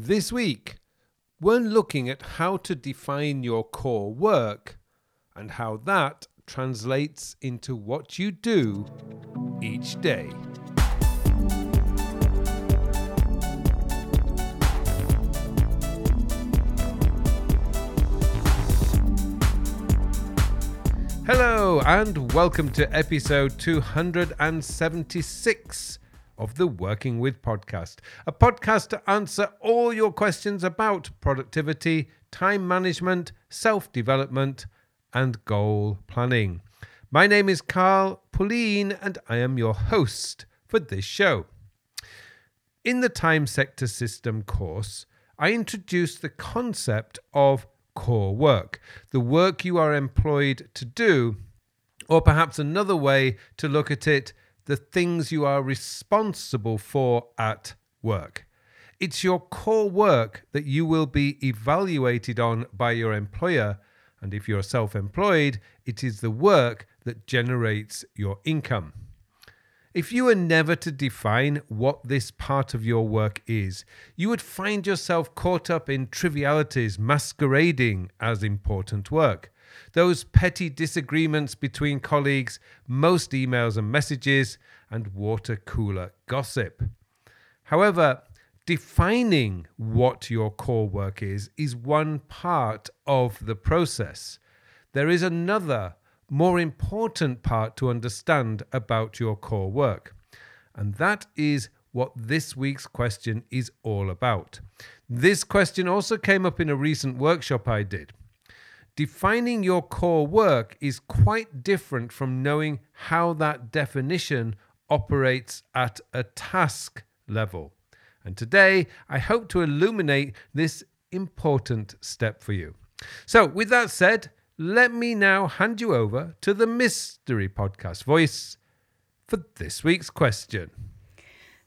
This week, we're looking at how to define your core work and how that translates into what you do each day. Hello, and welcome to episode 276 of the Working With podcast, a podcast to answer all your questions about productivity, time management, self development, and goal planning. My name is Carl Pullein, and I am your host for this show. In the Time Sector System course, I introduced the concept of core work, the work you are employed to do, or perhaps another way to look at it, the things you are responsible for at work. It's your core work that you will be evaluated on by your employer. And if you're self employed, it is the work that generates your income. If you were never to define what this part of your work is, you would find yourself caught up in trivialities masquerading as important work. Those petty disagreements between colleagues, most emails and messages, and water cooler gossip. However, defining what your core work is is one part of the process. There is another, more important part to understand about your core work, and that is what this week's question is all about. This question also came up in a recent workshop I did. Defining your core work is quite different from knowing how that definition operates at a task level. And today, I hope to illuminate this important step for you. So, with that said, let me now hand you over to the Mystery Podcast voice for this week's question.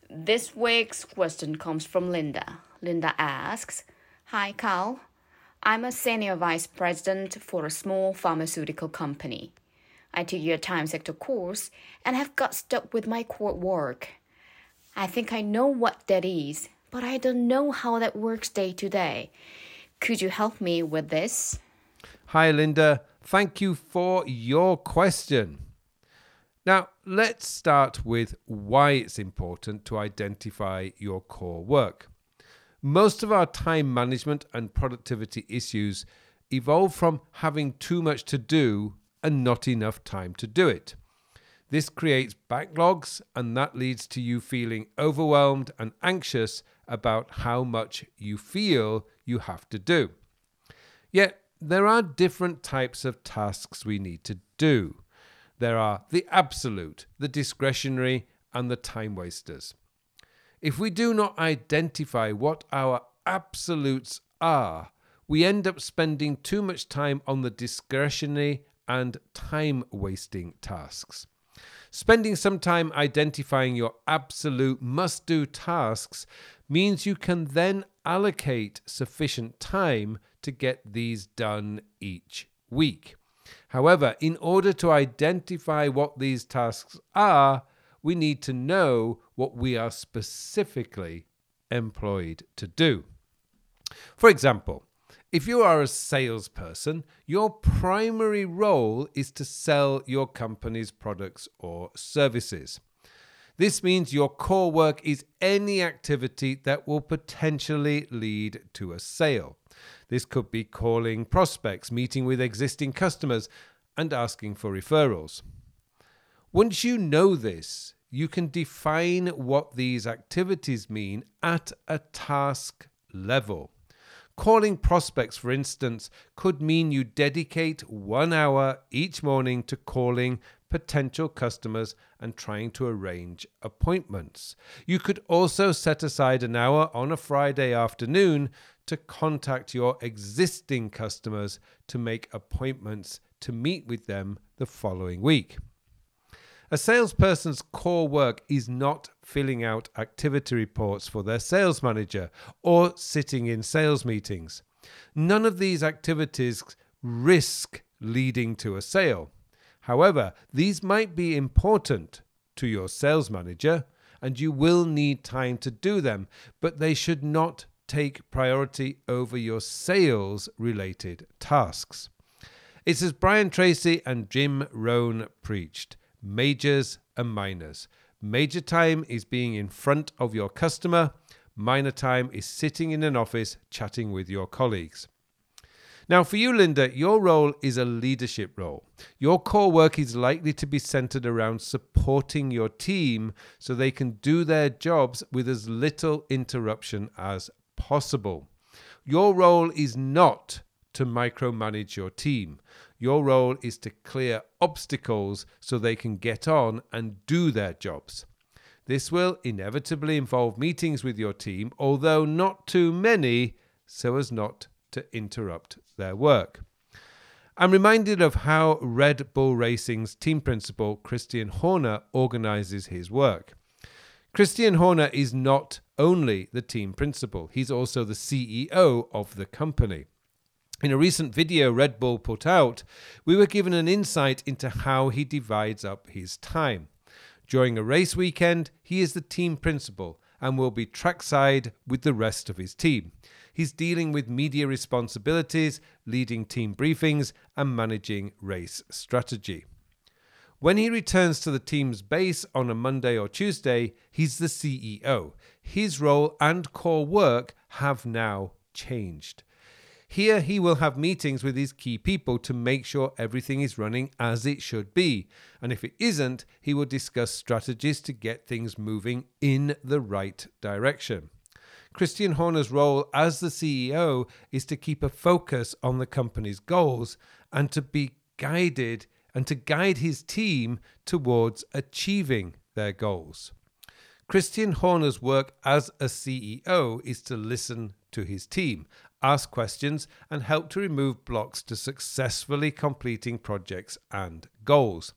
This week's question comes from Linda. Linda asks Hi, Carl. I'm a senior vice president for a small pharmaceutical company. I took your time sector course and have got stuck with my core work. I think I know what that is, but I don't know how that works day to day. Could you help me with this? Hi, Linda. Thank you for your question. Now, let's start with why it's important to identify your core work. Most of our time management and productivity issues evolve from having too much to do and not enough time to do it. This creates backlogs, and that leads to you feeling overwhelmed and anxious about how much you feel you have to do. Yet, there are different types of tasks we need to do. There are the absolute, the discretionary, and the time wasters. If we do not identify what our absolutes are, we end up spending too much time on the discretionary and time wasting tasks. Spending some time identifying your absolute must do tasks means you can then allocate sufficient time to get these done each week. However, in order to identify what these tasks are, we need to know what we are specifically employed to do. For example, if you are a salesperson, your primary role is to sell your company's products or services. This means your core work is any activity that will potentially lead to a sale. This could be calling prospects, meeting with existing customers, and asking for referrals. Once you know this, you can define what these activities mean at a task level. Calling prospects, for instance, could mean you dedicate one hour each morning to calling potential customers and trying to arrange appointments. You could also set aside an hour on a Friday afternoon to contact your existing customers to make appointments to meet with them the following week. A salesperson's core work is not filling out activity reports for their sales manager or sitting in sales meetings. None of these activities risk leading to a sale. However, these might be important to your sales manager and you will need time to do them, but they should not take priority over your sales related tasks. It's as Brian Tracy and Jim Rohn preached majors and minors. Major time is being in front of your customer, minor time is sitting in an office chatting with your colleagues. Now, for you, Linda, your role is a leadership role. Your core work is likely to be centered around supporting your team so they can do their jobs with as little interruption as possible. Your role is not to micromanage your team. Your role is to clear obstacles so they can get on and do their jobs. This will inevitably involve meetings with your team, although not too many, so as not to interrupt their work. I'm reminded of how Red Bull Racing's team principal, Christian Horner, organizes his work. Christian Horner is not only the team principal, he's also the CEO of the company. In a recent video Red Bull put out, we were given an insight into how he divides up his time. During a race weekend, he is the team principal and will be trackside with the rest of his team. He's dealing with media responsibilities, leading team briefings, and managing race strategy. When he returns to the team's base on a Monday or Tuesday, he's the CEO. His role and core work have now changed. Here, he will have meetings with his key people to make sure everything is running as it should be. And if it isn't, he will discuss strategies to get things moving in the right direction. Christian Horner's role as the CEO is to keep a focus on the company's goals and to be guided and to guide his team towards achieving their goals. Christian Horner's work as a CEO is to listen to his team, ask questions, and help to remove blocks to successfully completing projects and goals.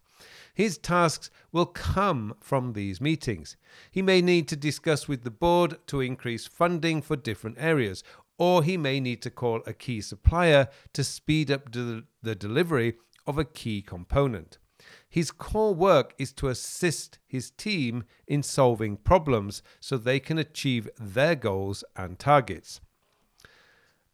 His tasks will come from these meetings. He may need to discuss with the board to increase funding for different areas, or he may need to call a key supplier to speed up de- the delivery of a key component. His core work is to assist his team in solving problems so they can achieve their goals and targets.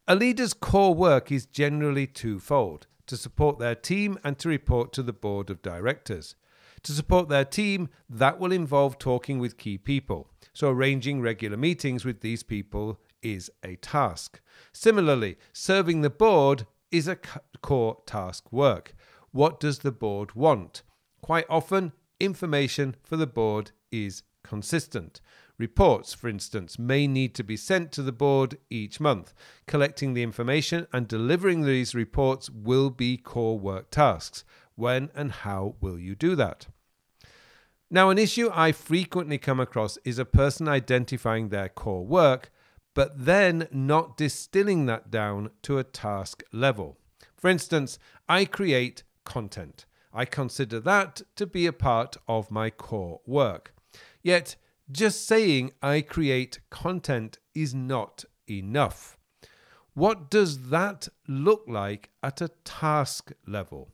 A leader's core work is generally twofold to support their team and to report to the board of directors. To support their team, that will involve talking with key people. So, arranging regular meetings with these people is a task. Similarly, serving the board is a core task work. What does the board want? Quite often, information for the board is consistent. Reports, for instance, may need to be sent to the board each month. Collecting the information and delivering these reports will be core work tasks. When and how will you do that? Now, an issue I frequently come across is a person identifying their core work, but then not distilling that down to a task level. For instance, I create content. I consider that to be a part of my core work. Yet, just saying I create content is not enough. What does that look like at a task level?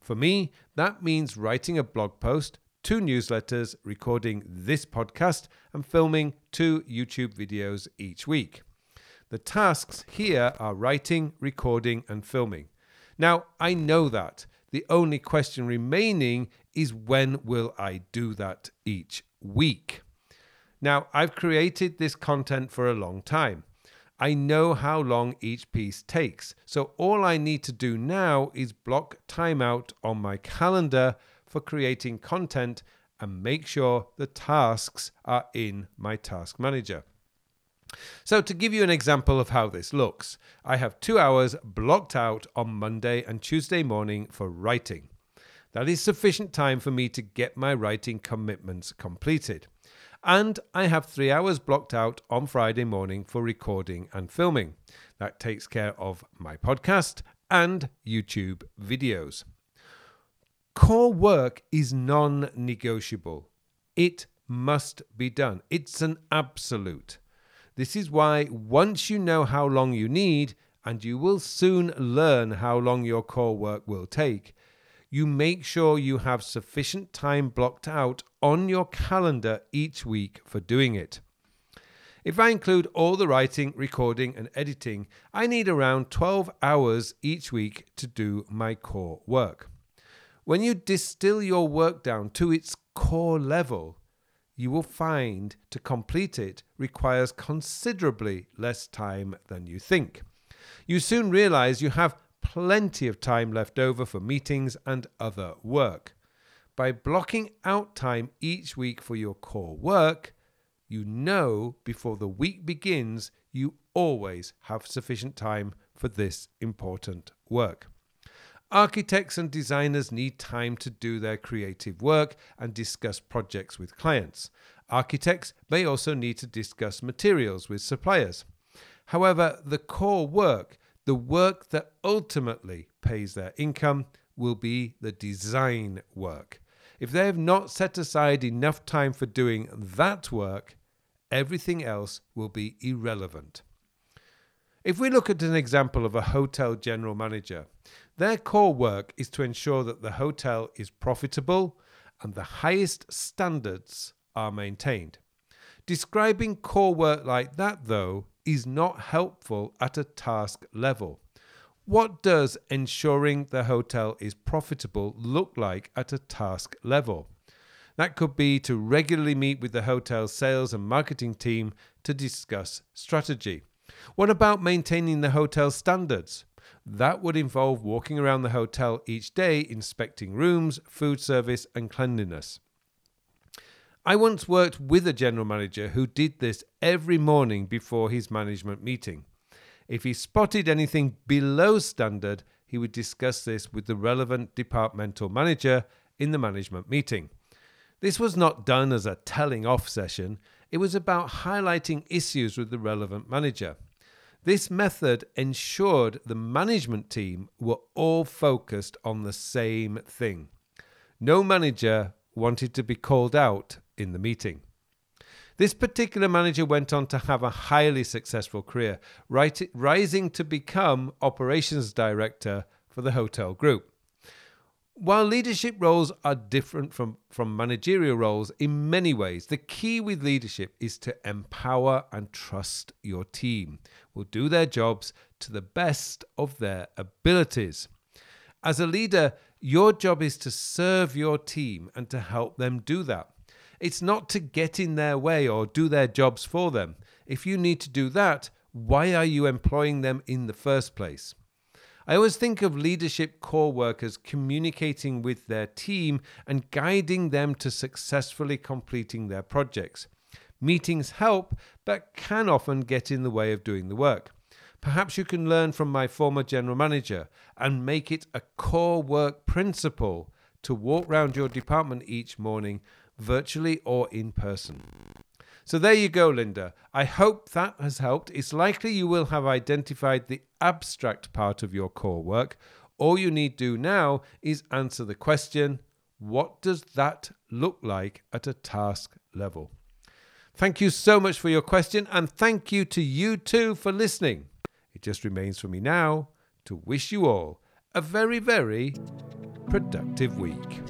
For me, that means writing a blog post, two newsletters, recording this podcast, and filming two YouTube videos each week. The tasks here are writing, recording, and filming. Now, I know that. The only question remaining is when will I do that each week? Now, I've created this content for a long time. I know how long each piece takes. So all I need to do now is block time out on my calendar for creating content and make sure the tasks are in my task manager. So, to give you an example of how this looks, I have two hours blocked out on Monday and Tuesday morning for writing. That is sufficient time for me to get my writing commitments completed. And I have three hours blocked out on Friday morning for recording and filming. That takes care of my podcast and YouTube videos. Core work is non negotiable. It must be done. It's an absolute. This is why once you know how long you need, and you will soon learn how long your core work will take, you make sure you have sufficient time blocked out on your calendar each week for doing it. If I include all the writing, recording, and editing, I need around 12 hours each week to do my core work. When you distill your work down to its core level, you will find to complete it requires considerably less time than you think. You soon realize you have plenty of time left over for meetings and other work. By blocking out time each week for your core work, you know before the week begins you always have sufficient time for this important work. Architects and designers need time to do their creative work and discuss projects with clients. Architects may also need to discuss materials with suppliers. However, the core work, the work that ultimately pays their income, will be the design work. If they have not set aside enough time for doing that work, everything else will be irrelevant. If we look at an example of a hotel general manager, their core work is to ensure that the hotel is profitable and the highest standards are maintained. Describing core work like that, though, is not helpful at a task level. What does ensuring the hotel is profitable look like at a task level? That could be to regularly meet with the hotel's sales and marketing team to discuss strategy. What about maintaining the hotel standards? That would involve walking around the hotel each day, inspecting rooms, food service, and cleanliness. I once worked with a general manager who did this every morning before his management meeting. If he spotted anything below standard, he would discuss this with the relevant departmental manager in the management meeting. This was not done as a telling off session, it was about highlighting issues with the relevant manager. This method ensured the management team were all focused on the same thing. No manager wanted to be called out in the meeting. This particular manager went on to have a highly successful career, rising to become operations director for the hotel group. While leadership roles are different from, from managerial roles in many ways, the key with leadership is to empower and trust your team will do their jobs to the best of their abilities. As a leader, your job is to serve your team and to help them do that. It's not to get in their way or do their jobs for them. If you need to do that, why are you employing them in the first place? I always think of leadership core workers communicating with their team and guiding them to successfully completing their projects. Meetings help, but can often get in the way of doing the work. Perhaps you can learn from my former general manager and make it a core work principle to walk round your department each morning, virtually or in person. So there you go, Linda. I hope that has helped. It's likely you will have identified the abstract part of your core work. All you need do now is answer the question what does that look like at a task level? Thank you so much for your question, and thank you to you too for listening. It just remains for me now to wish you all a very, very productive week.